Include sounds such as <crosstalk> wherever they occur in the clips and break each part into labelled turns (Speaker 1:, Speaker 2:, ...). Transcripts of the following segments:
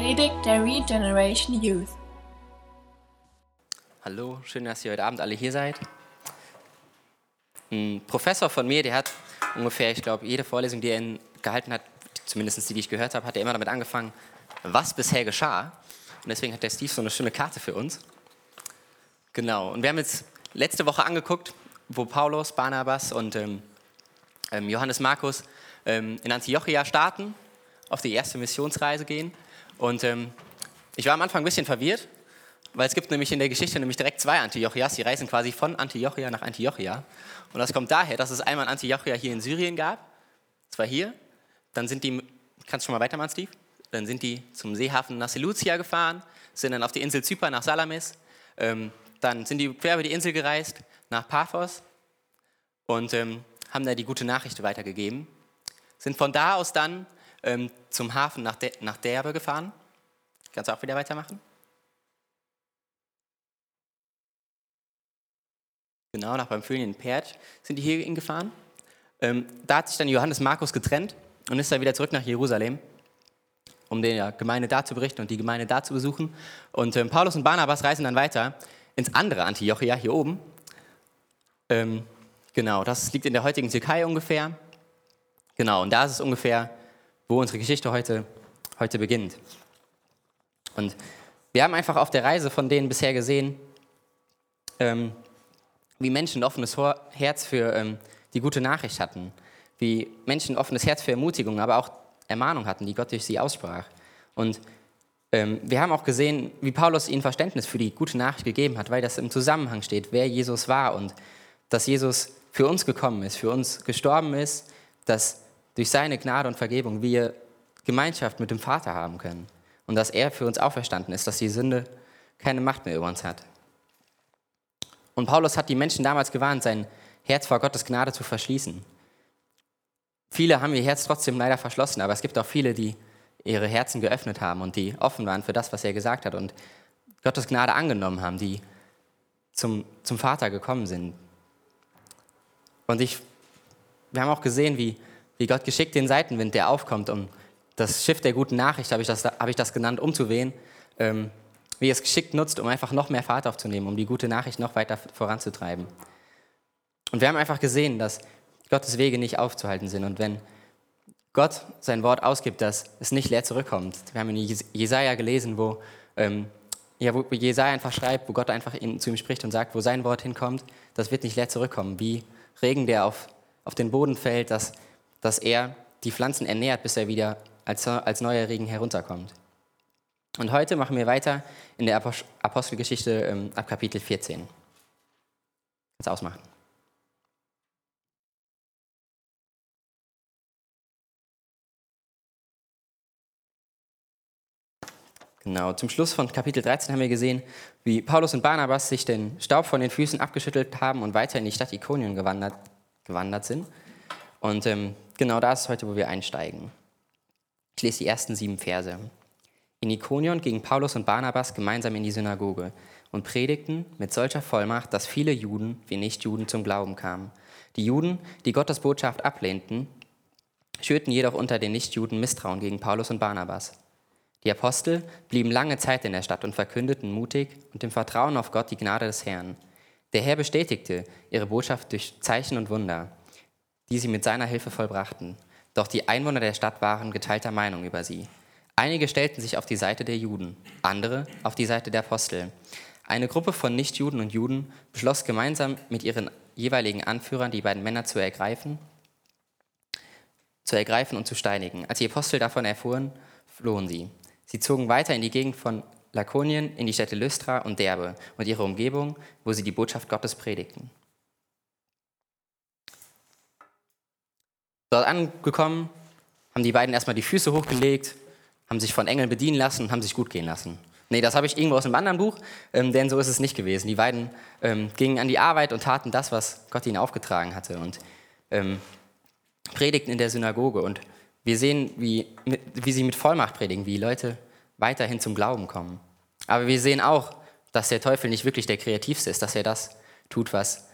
Speaker 1: Predigt der Regeneration Youth.
Speaker 2: Hallo, schön, dass ihr heute Abend alle hier seid. Ein Professor von mir, der hat ungefähr, ich glaube, jede Vorlesung, die er gehalten hat, zumindest die, die ich gehört habe, hat er immer damit angefangen, was bisher geschah. Und deswegen hat der Steve so eine schöne Karte für uns. Genau, und wir haben jetzt letzte Woche angeguckt, wo Paulus, Barnabas und ähm, ähm, Johannes Markus ähm, in Antiochia starten, auf die erste Missionsreise gehen. Und ähm, ich war am Anfang ein bisschen verwirrt, weil es gibt nämlich in der Geschichte nämlich direkt zwei Antiochias. Die reisen quasi von Antiochia nach Antiochia. Und das kommt daher, dass es einmal Antiochia hier in Syrien gab, zwar hier, dann sind die, kannst du schon mal weitermachen, Steve? Dann sind die zum Seehafen nach Seleucia gefahren, sind dann auf die Insel Zypern nach Salamis, ähm, dann sind die quer über die Insel gereist nach Paphos und ähm, haben da die gute Nachricht weitergegeben. Sind von da aus dann ähm, zum Hafen nach, De nach Derbe gefahren. Kannst du auch wieder weitermachen? Genau, nach Pamphylien Perth sind die hier hingefahren. Ähm, da hat sich dann Johannes Markus getrennt und ist dann wieder zurück nach Jerusalem, um der Gemeinde da zu berichten und die Gemeinde da zu besuchen. Und ähm, Paulus und Barnabas reisen dann weiter ins andere Antiochia, hier oben. Ähm, genau, das liegt in der heutigen Türkei ungefähr. Genau, und da ist es ungefähr, wo unsere Geschichte heute, heute beginnt. Und wir haben einfach auf der Reise von denen bisher gesehen, ähm, wie Menschen ein offenes Herz für ähm, die gute Nachricht hatten, wie Menschen ein offenes Herz für Ermutigung, aber auch Ermahnung hatten, die Gott durch sie aussprach. Und ähm, wir haben auch gesehen, wie Paulus ihnen Verständnis für die gute Nachricht gegeben hat, weil das im Zusammenhang steht, wer Jesus war und dass Jesus für uns gekommen ist, für uns gestorben ist, dass durch seine Gnade und Vergebung wir Gemeinschaft mit dem Vater haben können und dass er für uns auferstanden ist, dass die Sünde keine Macht mehr über uns hat. Und Paulus hat die Menschen damals gewarnt, sein Herz vor Gottes Gnade zu verschließen. Viele haben ihr Herz trotzdem leider verschlossen, aber es gibt auch viele, die ihre Herzen geöffnet haben und die offen waren für das, was er gesagt hat und Gottes Gnade angenommen haben, die zum, zum Vater gekommen sind. Und ich, wir haben auch gesehen, wie, wie Gott geschickt den Seitenwind, der aufkommt, um das Schiff der guten Nachricht, habe ich das, habe ich das genannt, umzuwehen, ähm, wie er es geschickt nutzt, um einfach noch mehr Fahrt aufzunehmen, um die gute Nachricht noch weiter voranzutreiben. Und wir haben einfach gesehen, dass Gottes Wege nicht aufzuhalten sind. Und wenn Gott sein Wort ausgibt, dass es nicht leer zurückkommt. Wir haben in Jes- Jesaja gelesen, wo, ähm, ja, wo Jesaja einfach schreibt, wo Gott einfach in, zu ihm spricht und sagt, wo sein Wort hinkommt, das wird nicht leer zurückkommen. Wie Regen, der auf, auf den Boden fällt, dass, dass er die Pflanzen ernährt, bis er wieder als, als neuer Regen herunterkommt. Und heute machen wir weiter in der Apos- Apostelgeschichte ähm, ab Kapitel 14. Kannst ausmachen. Genau, zum Schluss von Kapitel 13 haben wir gesehen, wie Paulus und Barnabas sich den Staub von den Füßen abgeschüttelt haben und weiter in die Stadt Ikonien gewandert, gewandert sind. Und ähm, genau da ist heute, wo wir einsteigen. Ich lese die ersten sieben Verse. In Ikonion gingen Paulus und Barnabas gemeinsam in die Synagoge und predigten mit solcher Vollmacht, dass viele Juden wie Nichtjuden zum Glauben kamen. Die Juden, die Gottes Botschaft ablehnten, schürten jedoch unter den Nichtjuden Misstrauen gegen Paulus und Barnabas. Die Apostel blieben lange Zeit in der Stadt und verkündeten mutig und im Vertrauen auf Gott die Gnade des Herrn. Der Herr bestätigte ihre Botschaft durch Zeichen und Wunder, die sie mit seiner Hilfe vollbrachten. Doch die Einwohner der Stadt waren geteilter Meinung über sie. Einige stellten sich auf die Seite der Juden, andere auf die Seite der Apostel. Eine Gruppe von Nichtjuden und Juden beschloss gemeinsam mit ihren jeweiligen Anführern, die beiden Männer zu ergreifen, zu ergreifen und zu steinigen. Als die Apostel davon erfuhren, flohen sie. Sie zogen weiter in die Gegend von Lakonien, in die Städte Lystra und Derbe und ihre Umgebung, wo sie die Botschaft Gottes predigten. Dort angekommen, haben die beiden erstmal die Füße hochgelegt, haben sich von Engeln bedienen lassen und haben sich gut gehen lassen. Nee, das habe ich irgendwo aus einem anderen Buch, ähm, denn so ist es nicht gewesen. Die beiden ähm, gingen an die Arbeit und taten das, was Gott ihnen aufgetragen hatte und ähm, predigten in der Synagoge. Und wir sehen, wie, wie sie mit Vollmacht predigen, wie Leute weiterhin zum Glauben kommen. Aber wir sehen auch, dass der Teufel nicht wirklich der Kreativste ist, dass er das tut, was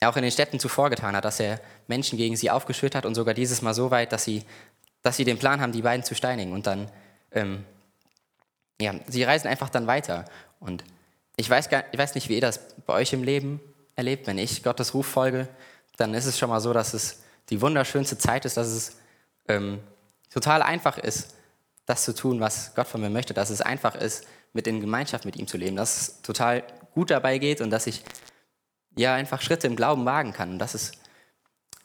Speaker 2: er auch in den Städten zuvor getan hat, dass er Menschen gegen sie aufgeschürt hat und sogar dieses Mal so weit, dass sie, dass sie den Plan haben, die beiden zu steinigen und dann ähm, ja, sie reisen einfach dann weiter. Und ich weiß, gar, ich weiß nicht, wie ihr das bei euch im Leben erlebt. Wenn ich Gottes Ruf folge, dann ist es schon mal so, dass es die wunderschönste Zeit ist, dass es ähm, total einfach ist, das zu tun, was Gott von mir möchte, dass es einfach ist, mit in Gemeinschaft mit ihm zu leben, dass es total gut dabei geht und dass ich ja einfach Schritte im Glauben wagen kann und dass es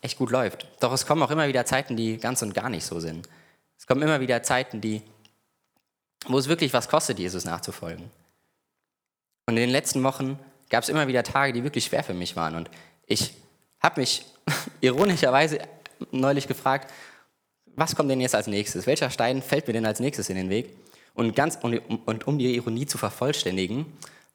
Speaker 2: echt gut läuft. Doch es kommen auch immer wieder Zeiten, die ganz und gar nicht so sind. Es kommen immer wieder Zeiten, die, wo es wirklich was kostet, Jesus nachzufolgen. Und in den letzten Wochen gab es immer wieder Tage, die wirklich schwer für mich waren. Und ich habe mich <laughs> ironischerweise neulich gefragt, was kommt denn jetzt als nächstes? Welcher Stein fällt mir denn als nächstes in den Weg? Und, ganz, und, und um die Ironie zu vervollständigen,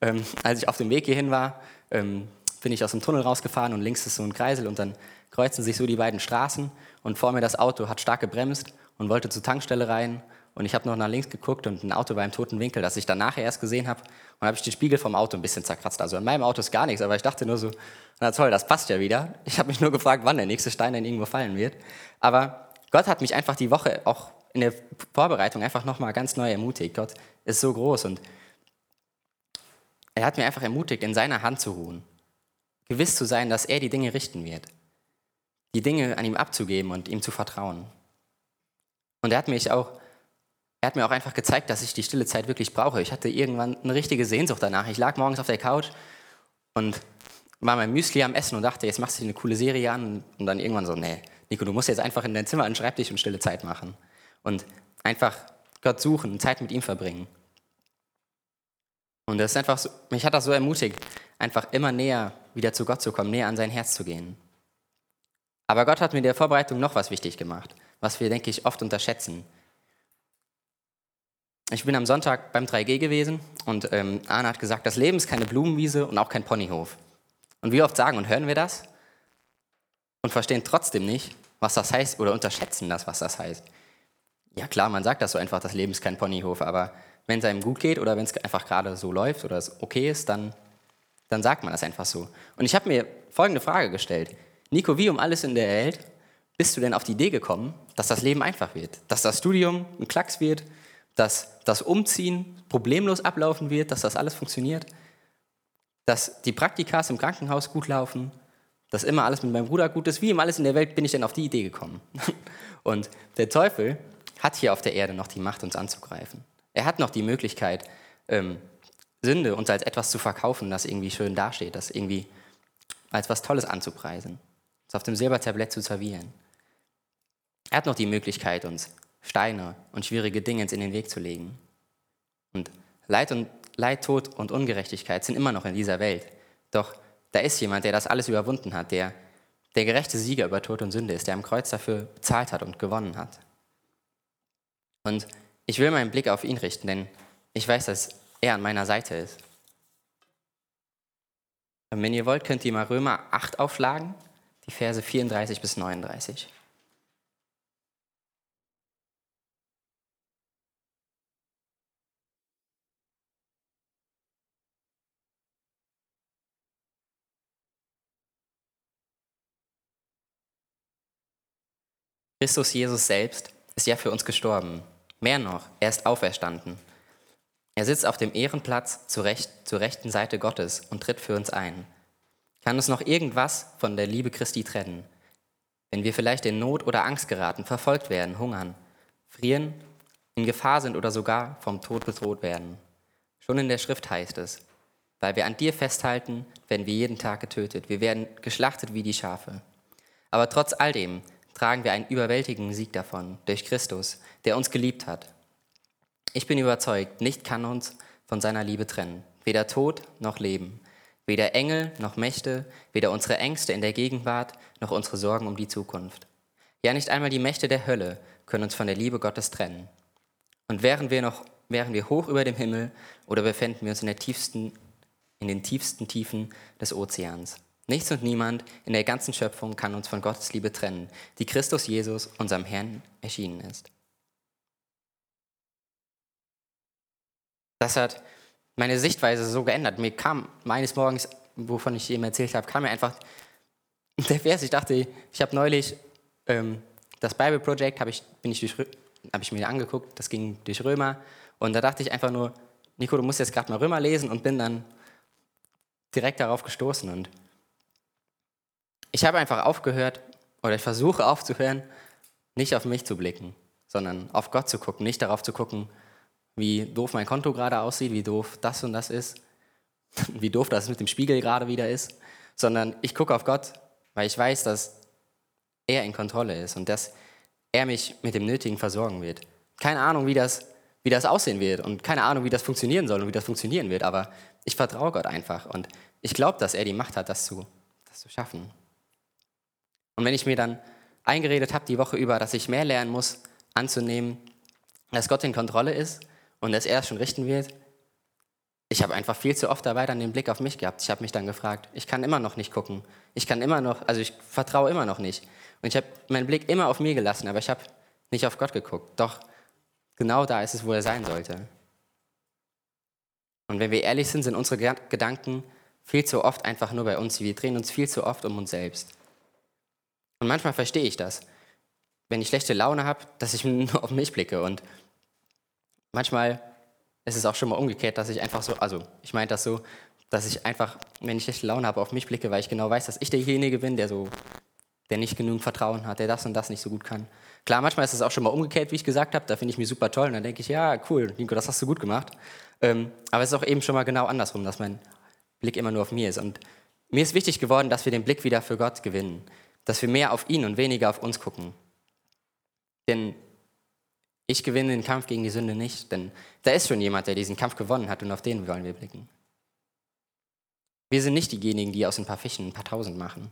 Speaker 2: ähm, als ich auf dem Weg hierhin war, ähm, bin ich aus dem Tunnel rausgefahren und links ist so ein Kreisel und dann kreuzen sich so die beiden Straßen und vor mir das Auto hat stark gebremst und wollte zur Tankstelle rein und ich habe noch nach links geguckt und ein Auto war im toten Winkel, das ich dann nachher erst gesehen habe und habe ich den Spiegel vom Auto ein bisschen zerkratzt. Also in meinem Auto ist gar nichts, aber ich dachte nur so, na toll, das passt ja wieder. Ich habe mich nur gefragt, wann der nächste Stein denn irgendwo fallen wird. Aber Gott hat mich einfach die Woche auch in der Vorbereitung einfach nochmal ganz neu ermutigt. Gott ist so groß und er hat mir einfach ermutigt, in seiner Hand zu ruhen. Gewiss zu sein, dass er die Dinge richten wird. Die Dinge an ihm abzugeben und ihm zu vertrauen. Und er hat mich auch, er hat mir auch einfach gezeigt, dass ich die stille Zeit wirklich brauche. Ich hatte irgendwann eine richtige Sehnsucht danach. Ich lag morgens auf der Couch und war mein Müsli am Essen und dachte, jetzt machst du dir eine coole Serie an. Und dann irgendwann so, nee, Nico, du musst jetzt einfach in dein Zimmer an den Schreibtisch und stille Zeit machen. Und einfach Gott suchen, Zeit mit ihm verbringen. Und das ist einfach so, mich hat das so ermutigt, einfach immer näher wieder zu Gott zu kommen, näher an sein Herz zu gehen. Aber Gott hat mir in der Vorbereitung noch was wichtig gemacht, was wir, denke ich, oft unterschätzen. Ich bin am Sonntag beim 3G gewesen und ähm, Arne hat gesagt, das Leben ist keine Blumenwiese und auch kein Ponyhof. Und wie oft sagen und hören wir das? und verstehen trotzdem nicht, was das heißt oder unterschätzen das, was das heißt. Ja klar, man sagt das so einfach, das Leben ist kein Ponyhof, aber wenn es einem gut geht oder wenn es einfach gerade so läuft oder es okay ist, dann, dann sagt man das einfach so. Und ich habe mir folgende Frage gestellt. Nico, wie um alles in der Welt bist du denn auf die Idee gekommen, dass das Leben einfach wird? Dass das Studium ein Klacks wird? Dass das Umziehen problemlos ablaufen wird? Dass das alles funktioniert? Dass die Praktikas im Krankenhaus gut laufen? dass immer alles mit meinem Bruder gut ist. Wie im alles in der Welt bin ich denn auf die Idee gekommen. <laughs> Und der Teufel hat hier auf der Erde noch die Macht, uns anzugreifen. Er hat noch die Möglichkeit, ähm, Sünde uns als etwas zu verkaufen, das irgendwie schön dasteht, das irgendwie als was Tolles anzupreisen, es auf dem Silbertablett zu servieren. Er hat noch die Möglichkeit, uns Steine und schwierige Dinge in den Weg zu legen. Und Leid, und Leid, Tod und Ungerechtigkeit sind immer noch in dieser Welt. Doch da ist jemand, der das alles überwunden hat, der der gerechte Sieger über Tod und Sünde ist, der am Kreuz dafür bezahlt hat und gewonnen hat. Und ich will meinen Blick auf ihn richten, denn ich weiß, dass er an meiner Seite ist. Und wenn ihr wollt, könnt ihr mal Römer 8 aufschlagen, die Verse 34 bis 39. Christus Jesus selbst ist ja für uns gestorben. Mehr noch, er ist auferstanden. Er sitzt auf dem Ehrenplatz zur, Recht, zur rechten Seite Gottes und tritt für uns ein. Kann uns noch irgendwas von der Liebe Christi trennen? Wenn wir vielleicht in Not oder Angst geraten, verfolgt werden, hungern, frieren, in Gefahr sind oder sogar vom Tod bedroht werden. Schon in der Schrift heißt es, weil wir an dir festhalten, werden wir jeden Tag getötet. Wir werden geschlachtet wie die Schafe. Aber trotz all dem tragen wir einen überwältigenden Sieg davon, durch Christus, der uns geliebt hat. Ich bin überzeugt, nicht kann uns von seiner Liebe trennen, weder Tod noch Leben, weder Engel noch Mächte, weder unsere Ängste in der Gegenwart noch unsere Sorgen um die Zukunft. Ja, nicht einmal die Mächte der Hölle können uns von der Liebe Gottes trennen. Und wären wir noch, wären wir hoch über dem Himmel oder befänden wir uns in, der tiefsten, in den tiefsten Tiefen des Ozeans. Nichts und niemand in der ganzen Schöpfung kann uns von Gottes Liebe trennen, die Christus Jesus, unserem Herrn, erschienen ist. Das hat meine Sichtweise so geändert. Mir kam meines Morgens, wovon ich eben erzählt habe, kam mir einfach der Vers. Ich dachte, ich habe neulich ähm, das Bible Project, hab ich, ich, durch, ich mir angeguckt, das ging durch Römer Und da dachte ich einfach nur, Nico, du musst jetzt gerade mal Römer lesen und bin dann direkt darauf gestoßen. Und ich habe einfach aufgehört, oder ich versuche aufzuhören, nicht auf mich zu blicken, sondern auf Gott zu gucken, nicht darauf zu gucken, wie doof mein Konto gerade aussieht, wie doof das und das ist, <laughs> wie doof das mit dem Spiegel gerade wieder ist, sondern ich gucke auf Gott, weil ich weiß, dass er in Kontrolle ist und dass er mich mit dem Nötigen versorgen wird. Keine Ahnung, wie das, wie das aussehen wird und keine Ahnung, wie das funktionieren soll und wie das funktionieren wird, aber ich vertraue Gott einfach und ich glaube, dass er die Macht hat, das zu, das zu schaffen. Und wenn ich mir dann eingeredet habe die Woche über, dass ich mehr lernen muss, anzunehmen, dass Gott in Kontrolle ist und dass er es schon richten wird, ich habe einfach viel zu oft dabei dann den Blick auf mich gehabt. Ich habe mich dann gefragt, ich kann immer noch nicht gucken. Ich kann immer noch, also ich vertraue immer noch nicht. Und ich habe meinen Blick immer auf mir gelassen, aber ich habe nicht auf Gott geguckt. Doch genau da ist es, wo er sein sollte. Und wenn wir ehrlich sind, sind unsere Gedanken viel zu oft einfach nur bei uns. Wir drehen uns viel zu oft um uns selbst. Und manchmal verstehe ich das, wenn ich schlechte Laune habe, dass ich <laughs> nur auf mich blicke. Und manchmal ist es auch schon mal umgekehrt, dass ich einfach so, also ich meine das so, dass ich einfach, wenn ich schlechte Laune habe, auf mich blicke, weil ich genau weiß, dass ich derjenige bin, der so, der nicht genügend Vertrauen hat, der das und das nicht so gut kann. Klar, manchmal ist es auch schon mal umgekehrt, wie ich gesagt habe, da finde ich mich super toll und dann denke ich, ja, cool, Nico, das hast du gut gemacht. Ähm, aber es ist auch eben schon mal genau andersrum, dass mein Blick immer nur auf mir ist. Und mir ist wichtig geworden, dass wir den Blick wieder für Gott gewinnen, dass wir mehr auf ihn und weniger auf uns gucken. Denn ich gewinne den Kampf gegen die Sünde nicht, denn da ist schon jemand, der diesen Kampf gewonnen hat und auf den wollen wir blicken. Wir sind nicht diejenigen, die aus ein paar Fischen ein paar Tausend machen.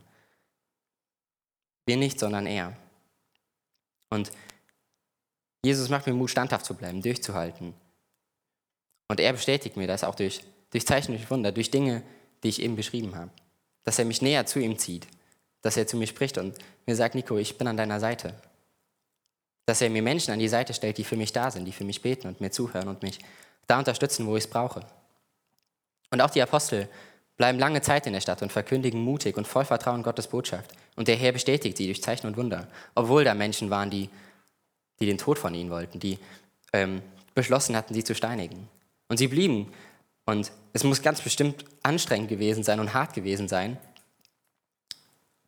Speaker 2: Wir nicht, sondern er. Und Jesus macht mir Mut, standhaft zu bleiben, durchzuhalten. Und er bestätigt mir das auch durch, durch Zeichen, durch Wunder, durch Dinge, die ich eben beschrieben habe. Dass er mich näher zu ihm zieht, dass er zu mir spricht und mir sagt, Nico, ich bin an deiner Seite. Dass er mir Menschen an die Seite stellt, die für mich da sind, die für mich beten und mir zuhören und mich da unterstützen, wo ich es brauche. Und auch die Apostel bleiben lange Zeit in der Stadt und verkündigen mutig und voll Vertrauen Gottes Botschaft. Und der Herr bestätigt sie durch Zeichen und Wunder, obwohl da Menschen waren, die, die den Tod von ihnen wollten, die ähm, beschlossen hatten, sie zu steinigen. Und sie blieben. Und es muss ganz bestimmt anstrengend gewesen sein und hart gewesen sein,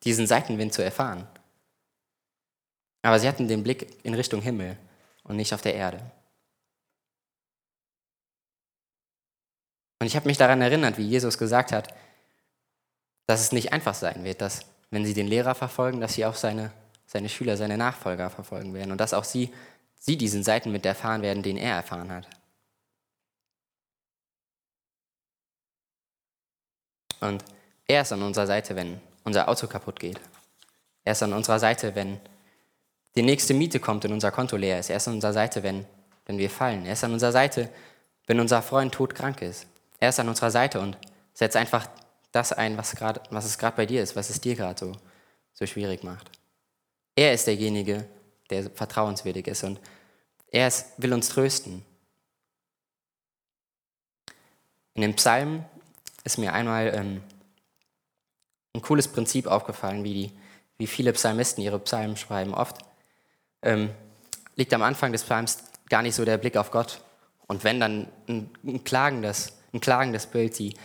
Speaker 2: diesen Seitenwind zu erfahren. Aber sie hatten den Blick in Richtung Himmel und nicht auf der Erde. Und ich habe mich daran erinnert, wie Jesus gesagt hat, dass es nicht einfach sein wird, dass wenn sie den Lehrer verfolgen, dass sie auch seine, seine Schüler, seine Nachfolger verfolgen werden und dass auch sie, sie diesen Seitenwind erfahren werden, den er erfahren hat. Und er ist an unserer Seite, wenn unser Auto kaputt geht. Er ist an unserer Seite, wenn die nächste Miete kommt und unser Konto leer ist. Er ist an unserer Seite, wenn, wenn wir fallen. Er ist an unserer Seite, wenn unser Freund todkrank ist. Er ist an unserer Seite und setzt einfach das ein, was, grad, was es gerade bei dir ist, was es dir gerade so, so schwierig macht. Er ist derjenige, der vertrauenswürdig ist und er ist, will uns trösten. In dem Psalm ist mir einmal ähm, ein cooles Prinzip aufgefallen, wie, die, wie viele Psalmisten ihre Psalmen schreiben. Oft ähm, liegt am Anfang des Psalms gar nicht so der Blick auf Gott. Und wenn dann ein, ein, klagendes, ein klagendes Bild, sie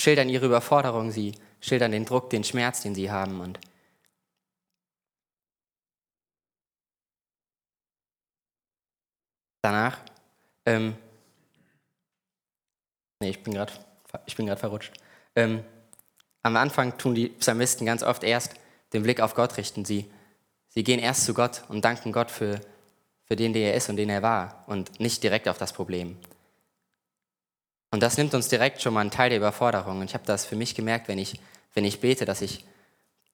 Speaker 2: schildern ihre Überforderung, sie schildern den Druck, den Schmerz, den sie haben. Und danach, ähm, nee, ich bin gerade verrutscht. Ähm, am Anfang tun die Psalmisten ganz oft erst den Blick auf Gott richten. Sie Sie gehen erst zu Gott und danken Gott für, für den, der er ist und den er war und nicht direkt auf das Problem. Und das nimmt uns direkt schon mal einen Teil der Überforderung. Und ich habe das für mich gemerkt, wenn ich, wenn ich bete, dass ich,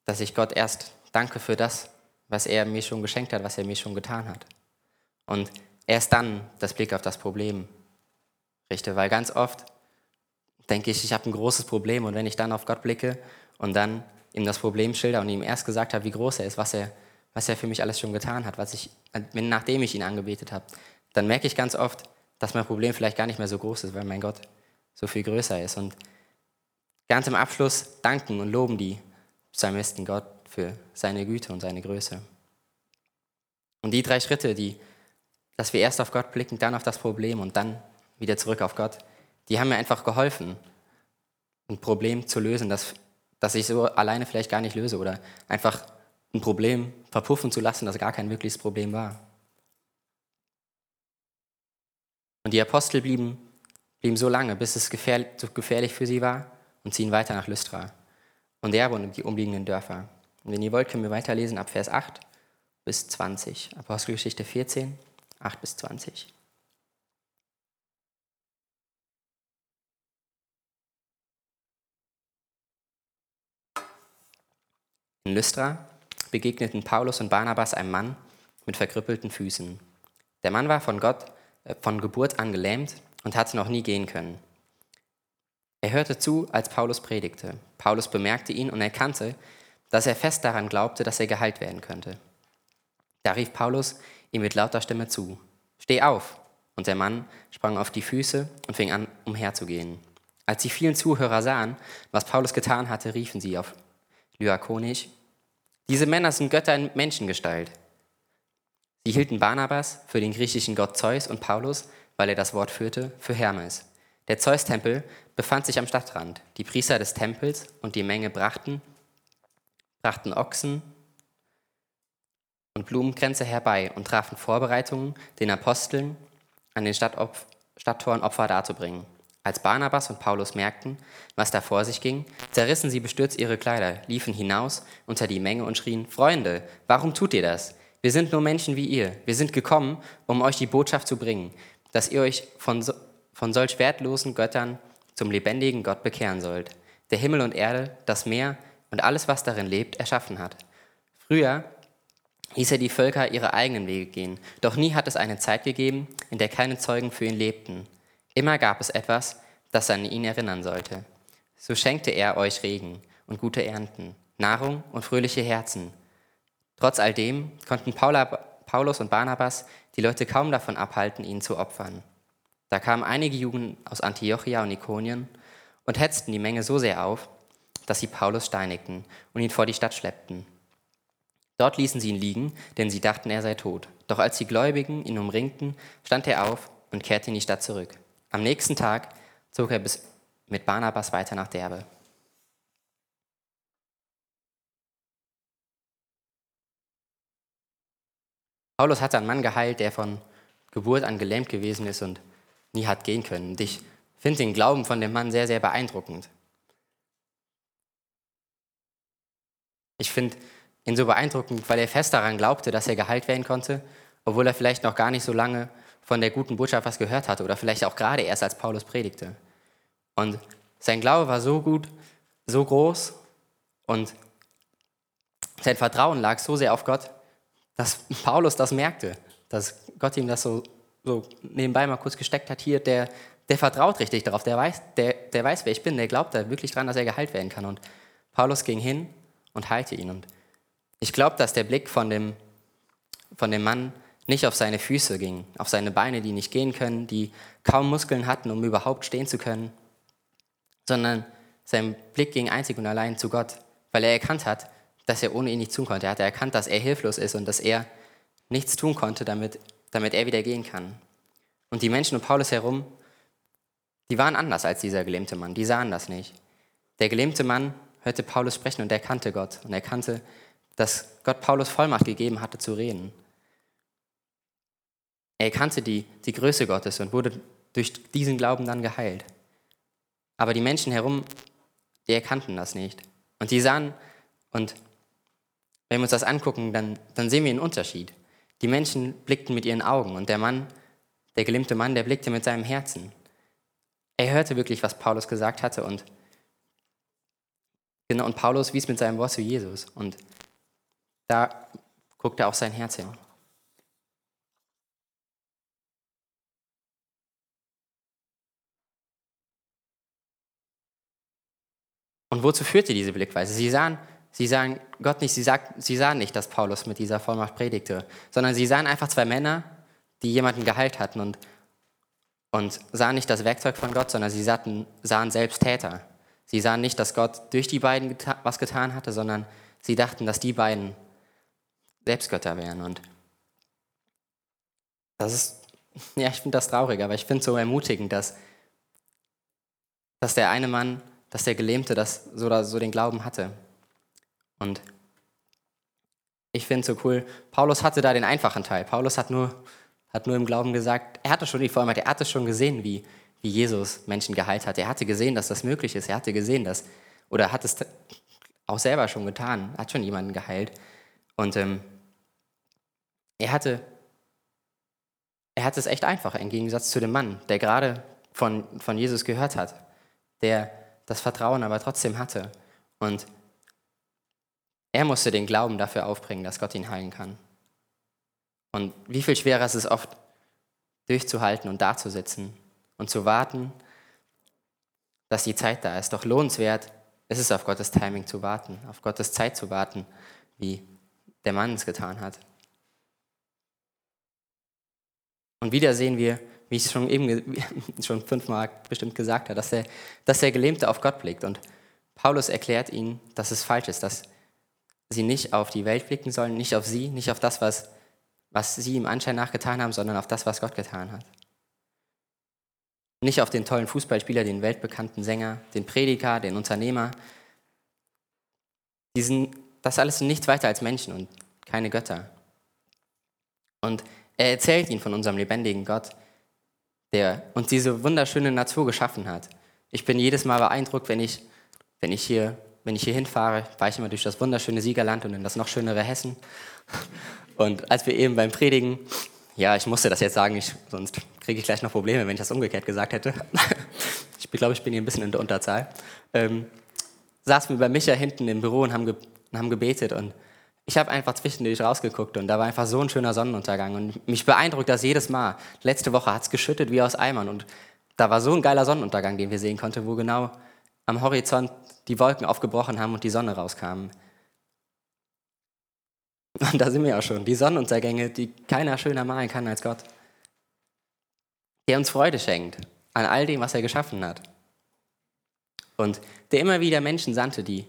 Speaker 2: dass ich Gott erst danke für das, was er mir schon geschenkt hat, was er mir schon getan hat. Und erst dann das Blick auf das Problem richte, weil ganz oft denke ich, ich habe ein großes Problem und wenn ich dann auf Gott blicke und dann ihm das Problem schilder und ihm erst gesagt habe, wie groß er ist, was er, was er für mich alles schon getan hat, was ich, nachdem ich ihn angebetet habe, dann merke ich ganz oft, dass mein Problem vielleicht gar nicht mehr so groß ist, weil mein Gott so viel größer ist. Und ganz im Abschluss danken und loben die Psalmisten Gott für seine Güte und seine Größe. Und die drei Schritte, die dass wir erst auf Gott blicken, dann auf das Problem und dann wieder zurück auf Gott, die haben mir einfach geholfen, ein Problem zu lösen, das, das ich so alleine vielleicht gar nicht löse oder einfach ein Problem verpuffen zu lassen, das gar kein wirkliches Problem war. Und die Apostel blieben, blieben so lange, bis es gefährlich, so gefährlich für sie war und ziehen weiter nach Lystra und Derbe und die umliegenden Dörfer. Und wenn ihr wollt, können wir weiterlesen ab Vers 8 bis 20. Apostelgeschichte 14, 8 bis 20. In Lystra begegneten Paulus und Barnabas einem Mann mit verkrüppelten Füßen. Der Mann war von Gott äh, von Geburt an gelähmt und hatte noch nie gehen können. Er hörte zu, als Paulus predigte. Paulus bemerkte ihn und erkannte, dass er fest daran glaubte, dass er geheilt werden könnte. Da rief Paulus ihm mit lauter Stimme zu, Steh auf! Und der Mann sprang auf die Füße und fing an, umherzugehen. Als die vielen Zuhörer sahen, was Paulus getan hatte, riefen sie auf Lyakonisch, diese Männer sind Götter in Menschengestalt. Sie hielten Barnabas für den griechischen Gott Zeus und Paulus, weil er das Wort führte, für Hermes. Der Zeus-Tempel befand sich am Stadtrand. Die Priester des Tempels und die Menge brachten, brachten Ochsen und Blumenkränze herbei und trafen Vorbereitungen, den Aposteln an den Stadttoren Opfer darzubringen. Als Barnabas und Paulus merkten, was da vor sich ging, zerrissen sie bestürzt ihre Kleider, liefen hinaus unter die Menge und schrien, Freunde, warum tut ihr das? Wir sind nur Menschen wie ihr. Wir sind gekommen, um euch die Botschaft zu bringen, dass ihr euch von, so, von solch wertlosen Göttern zum lebendigen Gott bekehren sollt, der Himmel und Erde, das Meer und alles, was darin lebt, erschaffen hat. Früher ließ er die Völker ihre eigenen Wege gehen, doch nie hat es eine Zeit gegeben, in der keine Zeugen für ihn lebten. Immer gab es etwas, das an ihn erinnern sollte. So schenkte er euch Regen und gute Ernten, Nahrung und fröhliche Herzen. Trotz all dem konnten Paula, Paulus und Barnabas die Leute kaum davon abhalten, ihn zu opfern. Da kamen einige Jugend aus Antiochia und Ikonien und hetzten die Menge so sehr auf, dass sie Paulus steinigten und ihn vor die Stadt schleppten. Dort ließen sie ihn liegen, denn sie dachten, er sei tot. Doch als die Gläubigen ihn umringten, stand er auf und kehrte in die Stadt zurück. Am nächsten Tag zog er bis mit Barnabas weiter nach Derbe. Paulus hatte einen Mann geheilt, der von Geburt an gelähmt gewesen ist und nie hat gehen können. Und ich finde den Glauben von dem Mann sehr, sehr beeindruckend. Ich finde ihn so beeindruckend, weil er fest daran glaubte, dass er geheilt werden konnte, obwohl er vielleicht noch gar nicht so lange von der guten Botschaft was gehört hatte oder vielleicht auch gerade erst als Paulus predigte. Und sein Glaube war so gut, so groß und sein Vertrauen lag so sehr auf Gott, dass Paulus das merkte, dass Gott ihm das so, so nebenbei mal kurz gesteckt hat. Hier, der, der vertraut richtig darauf, der weiß, der, der weiß, wer ich bin, der glaubt da wirklich dran, dass er geheilt werden kann. Und Paulus ging hin und heilte ihn. Und ich glaube, dass der Blick von dem, von dem Mann nicht auf seine Füße ging, auf seine Beine, die nicht gehen können, die kaum Muskeln hatten, um überhaupt stehen zu können, sondern sein Blick ging einzig und allein zu Gott, weil er erkannt hat, dass er ohne ihn nicht tun konnte. Er hat erkannt, dass er hilflos ist und dass er nichts tun konnte, damit, damit er wieder gehen kann. Und die Menschen um Paulus herum, die waren anders als dieser gelähmte Mann, die sahen das nicht. Der gelähmte Mann hörte Paulus sprechen und er kannte Gott und er kannte, dass Gott Paulus Vollmacht gegeben hatte zu reden. Er erkannte die, die Größe Gottes und wurde durch diesen Glauben dann geheilt. Aber die Menschen herum, die erkannten das nicht. Und die sahen, und wenn wir uns das angucken, dann, dann sehen wir einen Unterschied. Die Menschen blickten mit ihren Augen und der Mann, der gelimmte Mann, der blickte mit seinem Herzen. Er hörte wirklich, was Paulus gesagt hatte und, genau, und Paulus wies mit seinem Wort zu Jesus. Und da guckte auch sein Herz hin. Und wozu führte diese Blickweise? Sie sahen, sie sahen Gott nicht, sie, sagt, sie sahen nicht, dass Paulus mit dieser Vollmacht predigte, sondern sie sahen einfach zwei Männer, die jemanden geheilt hatten und, und sahen nicht das Werkzeug von Gott, sondern sie sahen, sahen selbst Täter. Sie sahen nicht, dass Gott durch die beiden geta was getan hatte, sondern sie dachten, dass die beiden selbst Götter wären. Und das ist, <laughs> ja, ich finde das traurig, aber ich finde es so ermutigend, dass, dass der eine Mann, dass der Gelähmte das so, so den Glauben hatte. Und ich finde es so cool, Paulus hatte da den einfachen Teil. Paulus hat nur, hat nur im Glauben gesagt, er hatte schon die Vollmacht, er hatte schon gesehen, wie, wie Jesus Menschen geheilt hat. Er hatte gesehen, dass das möglich ist. Er hatte gesehen, dass, oder hat es auch selber schon getan, hat schon jemanden geheilt. Und ähm, er hatte, er hatte es echt einfach, im Gegensatz zu dem Mann, der gerade von, von Jesus gehört hat, der das Vertrauen aber trotzdem hatte. Und er musste den Glauben dafür aufbringen, dass Gott ihn heilen kann. Und wie viel schwerer ist es oft, durchzuhalten und dazusitzen und zu warten, dass die Zeit da ist. Doch lohnenswert ist es, auf Gottes Timing zu warten, auf Gottes Zeit zu warten, wie der Mann es getan hat. Und wieder sehen wir, wie ich es schon eben <laughs> schon fünfmal bestimmt gesagt habe, dass der, dass der Gelähmte auf Gott blickt. Und Paulus erklärt ihnen, dass es falsch ist, dass sie nicht auf die Welt blicken sollen, nicht auf sie, nicht auf das, was, was sie im Anschein nachgetan haben, sondern auf das, was Gott getan hat. Nicht auf den tollen Fußballspieler, den weltbekannten Sänger, den Prediger, den Unternehmer. Die sind, das alles sind nichts weiter als Menschen und keine Götter. Und er erzählt ihnen von unserem lebendigen Gott, der uns diese wunderschöne Natur geschaffen hat. Ich bin jedes Mal beeindruckt, wenn ich, wenn ich hier wenn ich hier hinfahre, fahre ich immer durch das wunderschöne Siegerland und in das noch schönere Hessen. Und als wir eben beim Predigen, ja, ich musste das jetzt sagen, ich, sonst kriege ich gleich noch Probleme, wenn ich das umgekehrt gesagt hätte. <laughs> Ich glaube, ich bin hier ein bisschen in der Unterzahl. Ähm, saßen wir bei Micha hinten im Büro und haben, ge und haben gebetet und ich habe einfach zwischendurch rausgeguckt und da war einfach so ein schöner Sonnenuntergang und mich beeindruckt das jedes Mal. Letzte Woche hat es geschüttet wie aus Eimern und da war so ein geiler Sonnenuntergang, den wir sehen konnten, wo genau am Horizont die Wolken aufgebrochen haben und die Sonne rauskam. Und da sind wir ja schon. Die Sonnenuntergänge, die keiner schöner malen kann als Gott. Der uns Freude schenkt an all dem, was er geschaffen hat. Und der immer wieder Menschen sandte, die,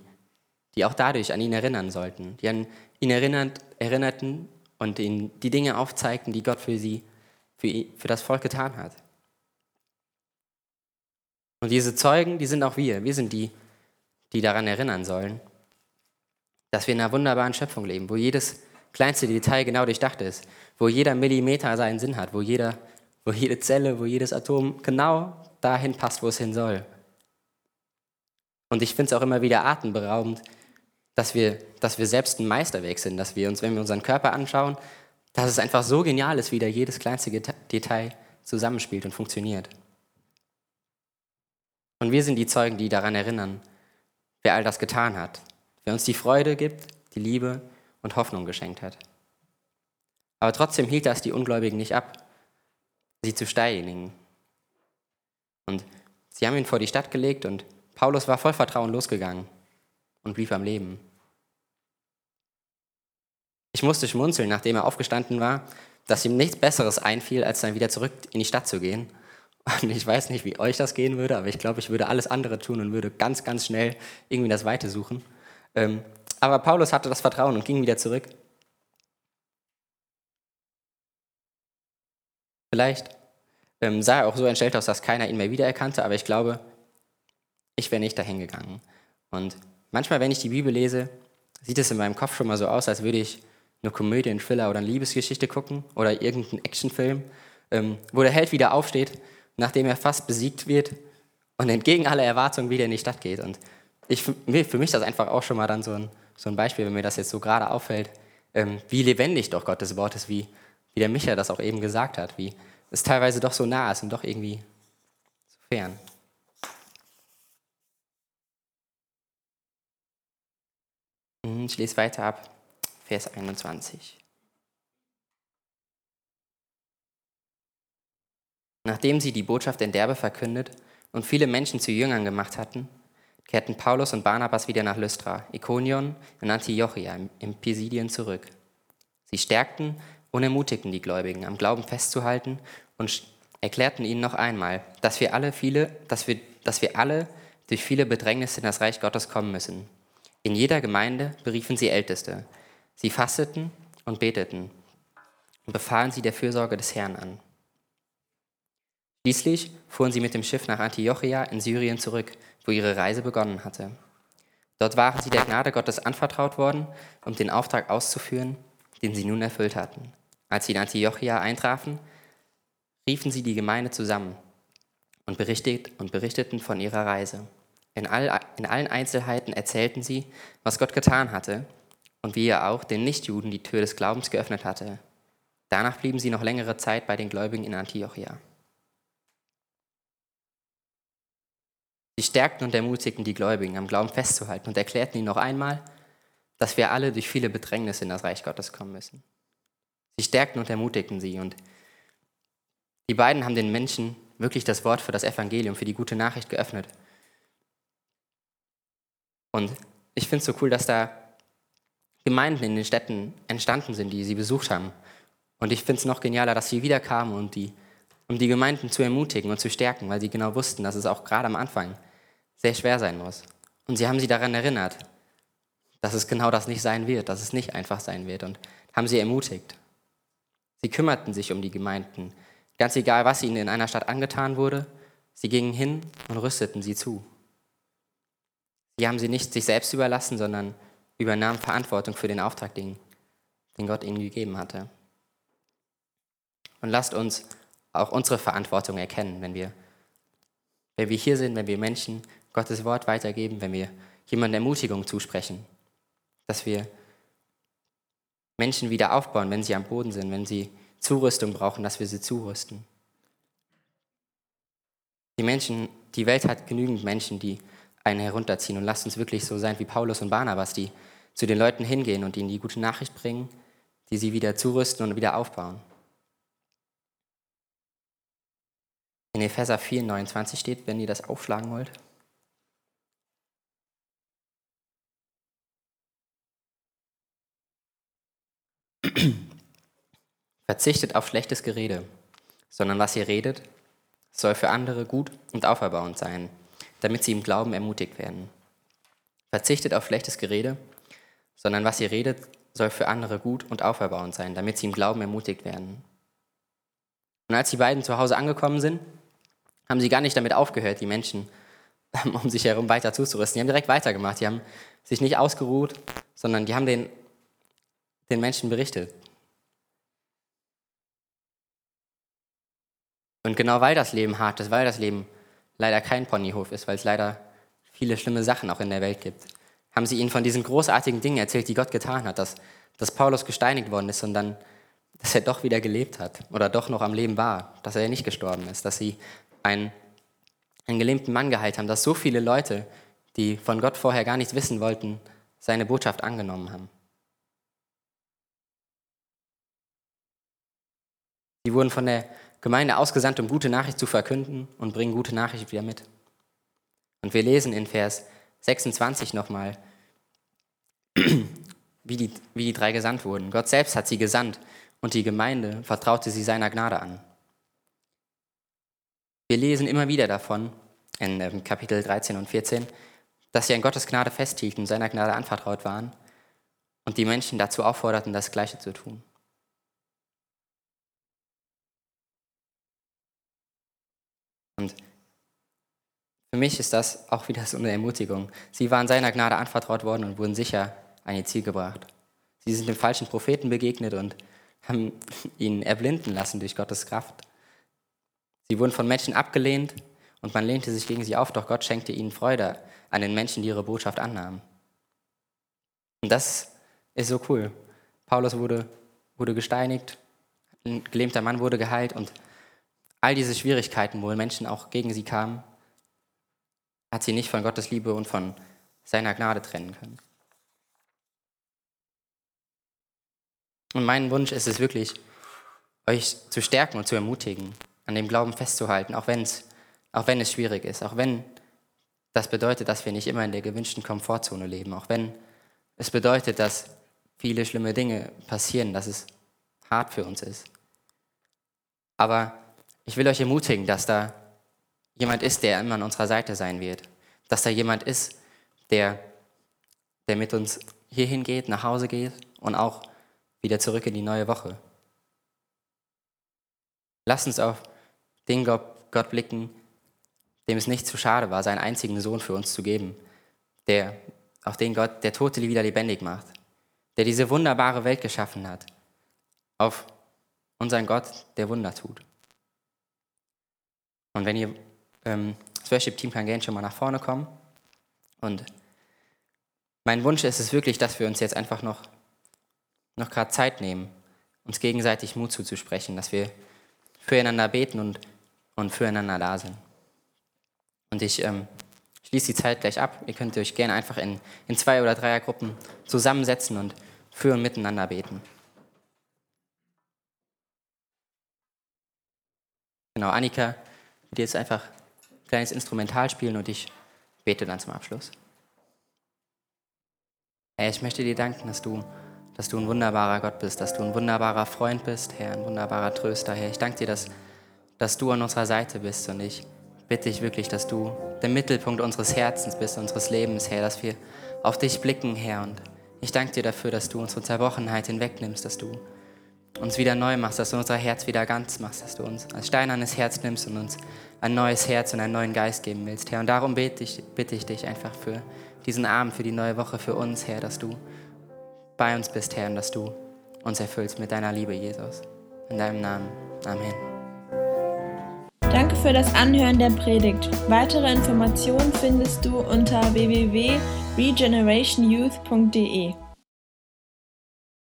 Speaker 2: die auch dadurch an ihn erinnern sollten, die an ihn erinnert, erinnerten und ihnen die Dinge aufzeigten, die Gott für sie, für, für das Volk getan hat. Und diese Zeugen, die sind auch wir. Wir sind die, die daran erinnern sollen, dass wir in einer wunderbaren Schöpfung leben, wo jedes kleinste Detail genau durchdacht ist, wo jeder Millimeter seinen Sinn hat, wo, jeder, wo jede Zelle, wo jedes Atom genau dahin passt, wo es hin soll. Und ich finde es auch immer wieder atemberaubend, dass wir, dass wir selbst ein Meisterwerk sind, dass wir uns, wenn wir unseren Körper anschauen, dass es einfach so genial ist, wie da jedes kleinste Detail zusammenspielt und funktioniert. Und wir sind die Zeugen, die daran erinnern, wer all das getan hat, wer uns die Freude gibt, die Liebe und Hoffnung geschenkt hat. Aber trotzdem hielt das die Ungläubigen nicht ab, sie zu steinigen. Und sie haben ihn vor die Stadt gelegt und Paulus war voll Vertrauen losgegangen und blieb am Leben. Ich musste schmunzeln, nachdem er aufgestanden war, dass ihm nichts Besseres einfiel, als dann wieder zurück in die Stadt zu gehen und ich weiß nicht, wie euch das gehen würde, aber ich glaube, ich würde alles andere tun und würde ganz, ganz schnell irgendwie das Weite suchen. Ähm, aber Paulus hatte das Vertrauen und ging wieder zurück. Vielleicht ähm, sah er auch so entstellt aus, dass keiner ihn mehr wiedererkannte, aber ich glaube, ich wäre nicht dahin gegangen. Und manchmal, wenn ich die Bibel lese, sieht es in meinem Kopf schon mal so aus, als würde ich eine Komödie, einen Thriller oder eine Liebesgeschichte gucken oder irgendeinen Actionfilm, ähm, wo der Held wieder aufsteht nachdem er fast besiegt wird und entgegen aller Erwartungen wieder in die Stadt geht. Und ich, für mich das einfach auch schon mal dann so ein, so ein Beispiel, wenn mir das jetzt so gerade auffällt, ähm, wie lebendig doch Gottes Wort ist, wie, wie der Micha das auch eben gesagt hat, wie es teilweise doch so nah ist und doch irgendwie so fern. Ich lese weiter ab, Vers 21. Nachdem sie die Botschaft in Derbe verkündet und viele Menschen zu Jüngern gemacht hatten, kehrten Paulus und Barnabas wieder nach Lystra, Ikonion und Antiochia im Pisidien zurück. Sie stärkten und ermutigten die Gläubigen, am Glauben festzuhalten und erklärten ihnen noch einmal, dass wir alle viele, dass wir, dass wir alle durch viele Bedrängnisse in das Reich Gottes kommen müssen. In jeder Gemeinde beriefen sie Älteste. Sie fasteten und beteten und befahlen sie der Fürsorge des Herrn an. Schließlich fuhren sie mit dem Schiff nach Antiochia in Syrien zurück, wo ihre Reise begonnen hatte. Dort waren sie der Gnade Gottes anvertraut worden, um den Auftrag auszuführen, den sie nun erfüllt hatten. Als sie in Antiochia eintrafen, riefen sie die Gemeinde zusammen und, berichtet, und berichteten von ihrer Reise. In, all, in allen Einzelheiten erzählten sie, was Gott getan hatte und wie er auch den Nichtjuden die Tür des Glaubens geöffnet hatte. Danach blieben sie noch längere Zeit bei den Gläubigen in Antiochia. Sie stärkten und ermutigten die Gläubigen, am Glauben festzuhalten und erklärten ihnen noch einmal, dass wir alle durch viele Bedrängnisse in das Reich Gottes kommen müssen. Sie stärkten und ermutigten sie und die beiden haben den Menschen wirklich das Wort für das Evangelium, für die gute Nachricht geöffnet. Und ich finde es so cool, dass da Gemeinden in den Städten entstanden sind, die sie besucht haben. Und ich finde es noch genialer, dass sie wiederkamen, und die, um die Gemeinden zu ermutigen und zu stärken, weil sie genau wussten, dass es auch gerade am Anfang sehr schwer sein muss. Und sie haben sie daran erinnert, dass es genau das nicht sein wird, dass es nicht einfach sein wird und haben sie ermutigt. Sie kümmerten sich um die Gemeinden, ganz egal, was ihnen in einer Stadt angetan wurde, sie gingen hin und rüsteten sie zu. Sie haben sie nicht sich selbst überlassen, sondern übernahmen Verantwortung für den Auftrag, den, den Gott ihnen gegeben hatte. Und lasst uns auch unsere Verantwortung erkennen, wenn wir, wenn wir hier sind, wenn wir Menschen Gottes Wort weitergeben, wenn wir jemandem Ermutigung zusprechen, dass wir Menschen wieder aufbauen, wenn sie am Boden sind, wenn sie Zurüstung brauchen, dass wir sie zurüsten. Die Menschen, die Welt hat genügend Menschen, die einen herunterziehen und lasst uns wirklich so sein wie Paulus und Barnabas, die zu den Leuten hingehen und ihnen die gute Nachricht bringen, die sie wieder zurüsten und wieder aufbauen. In Epheser 4, 29 steht, wenn ihr das aufschlagen wollt. Verzichtet auf schlechtes Gerede, sondern was ihr redet, soll für andere gut und auferbauend sein, damit sie im Glauben ermutigt werden. Verzichtet auf schlechtes Gerede, sondern was ihr redet, soll für andere gut und auferbauend sein, damit sie im Glauben ermutigt werden. Und als die beiden zu Hause angekommen sind, haben sie gar nicht damit aufgehört, die Menschen <laughs> um sich herum weiter zuzurüsten. Die haben direkt weitergemacht. Die haben sich nicht ausgeruht, sondern die haben den, den Menschen berichtet. Und genau weil das Leben hart ist, weil das Leben leider kein Ponyhof ist, weil es leider viele schlimme Sachen auch in der Welt gibt, haben sie ihnen von diesen großartigen Dingen erzählt, die Gott getan hat, dass, dass Paulus gesteinigt worden ist und dann, dass er doch wieder gelebt hat oder doch noch am Leben war, dass er nicht gestorben ist, dass sie einen, einen gelähmten Mann geheilt haben, dass so viele Leute, die von Gott vorher gar nichts wissen wollten, seine Botschaft angenommen haben. Sie wurden von der Gemeinde ausgesandt, um gute Nachricht zu verkünden und bringen gute Nachricht wieder mit. Und wir lesen in Vers 26 nochmal, <clears throat> wie die, wie die drei gesandt wurden. Gott selbst hat sie gesandt und die Gemeinde vertraute sie seiner Gnade an. Wir lesen immer wieder davon, in ähm, Kapitel 13 und 14, dass sie an Gottes Gnade festhielten, seiner Gnade anvertraut waren und die Menschen dazu aufforderten, das Gleiche zu tun. Und für mich ist das auch wieder so eine Ermutigung. Sie waren seiner Gnade anvertraut worden und wurden sicher an ihr Ziel gebracht. Sie sind dem falschen Propheten begegnet und haben <laughs> ihn erblinden lassen durch Gottes Kraft. Sie wurden von Menschen abgelehnt und man lehnte sich gegen sie auf, doch Gott schenkte ihnen Freude an den Menschen, die ihre Botschaft annahmen. Und das ist so cool. Paulus wurde, wurde gesteinigt, ein gelähmter Mann wurde geheilt und all diese Schwierigkeiten, wo Menschen auch gegen sie kamen, hat sie nicht von Gottes Liebe und von seiner Gnade trennen können. Und mein Wunsch ist es wirklich, euch zu stärken und zu ermutigen, an dem Glauben festzuhalten, auch, wenn's, auch wenn es schwierig ist, auch wenn das bedeutet, dass wir nicht immer in der gewünschten Komfortzone leben, auch wenn es bedeutet, dass viele schlimme Dinge passieren, dass es hart für uns ist. Aber ich will euch ermutigen, dass da jemand ist, der immer an unserer Seite sein wird. Dass da jemand ist, der, der mit uns hierhin geht, nach Hause geht und auch wieder zurück in die neue Woche. Lass uns auf den Gott blicken, dem es nicht zu schade war, seinen einzigen Sohn für uns zu geben, der, auf den Gott, der Tote wieder lebendig macht, der diese wunderbare Welt geschaffen hat, auf unseren Gott, der Wunder tut. Und wenn ihr, ähm, das Worship-Team kann gerne schon mal nach vorne kommen. Und mein Wunsch ist es wirklich, dass wir uns jetzt einfach noch, noch gerade Zeit nehmen, uns gegenseitig Mut zuzusprechen, dass wir füreinander beten und, und füreinander da sind. Und ich ähm, schließe die Zeit gleich ab. Ihr könnt euch gerne einfach in, in zwei- oder Dreiergruppen zusammensetzen und für und miteinander beten. Genau, Annika wird jetzt einfach ein kleines Instrumental spielen und ich bete dann zum Abschluss. Herr, ich möchte dir danken, dass du, dass du ein wunderbarer Gott bist, dass du ein wunderbarer Freund bist, Herr, ein wunderbarer Tröster, Herr. Ich danke dir, dass, dass du an unserer Seite bist und ich bitte ich wirklich, dass du der Mittelpunkt unseres Herzens bist, unseres Lebens, Herr, dass wir auf dich blicken, Herr. Und ich danke dir dafür, dass du unsere Zerbrochenheit hinwegnimmst, dass du uns wieder neu machst, dass du unser Herz wieder ganz machst, dass du uns als steinernes Herz nimmst und uns ein neues Herz und einen neuen Geist geben willst, Herr. Und darum bitte ich, bitte ich dich einfach für diesen Abend, für die neue Woche, für uns, Herr, dass du bei uns bist, Herr, und dass du uns erfüllst mit deiner Liebe, Jesus. In deinem Namen. Amen.
Speaker 1: Danke für das Anhören der Predigt. Weitere Informationen findest du unter www.regenerationyouth.de.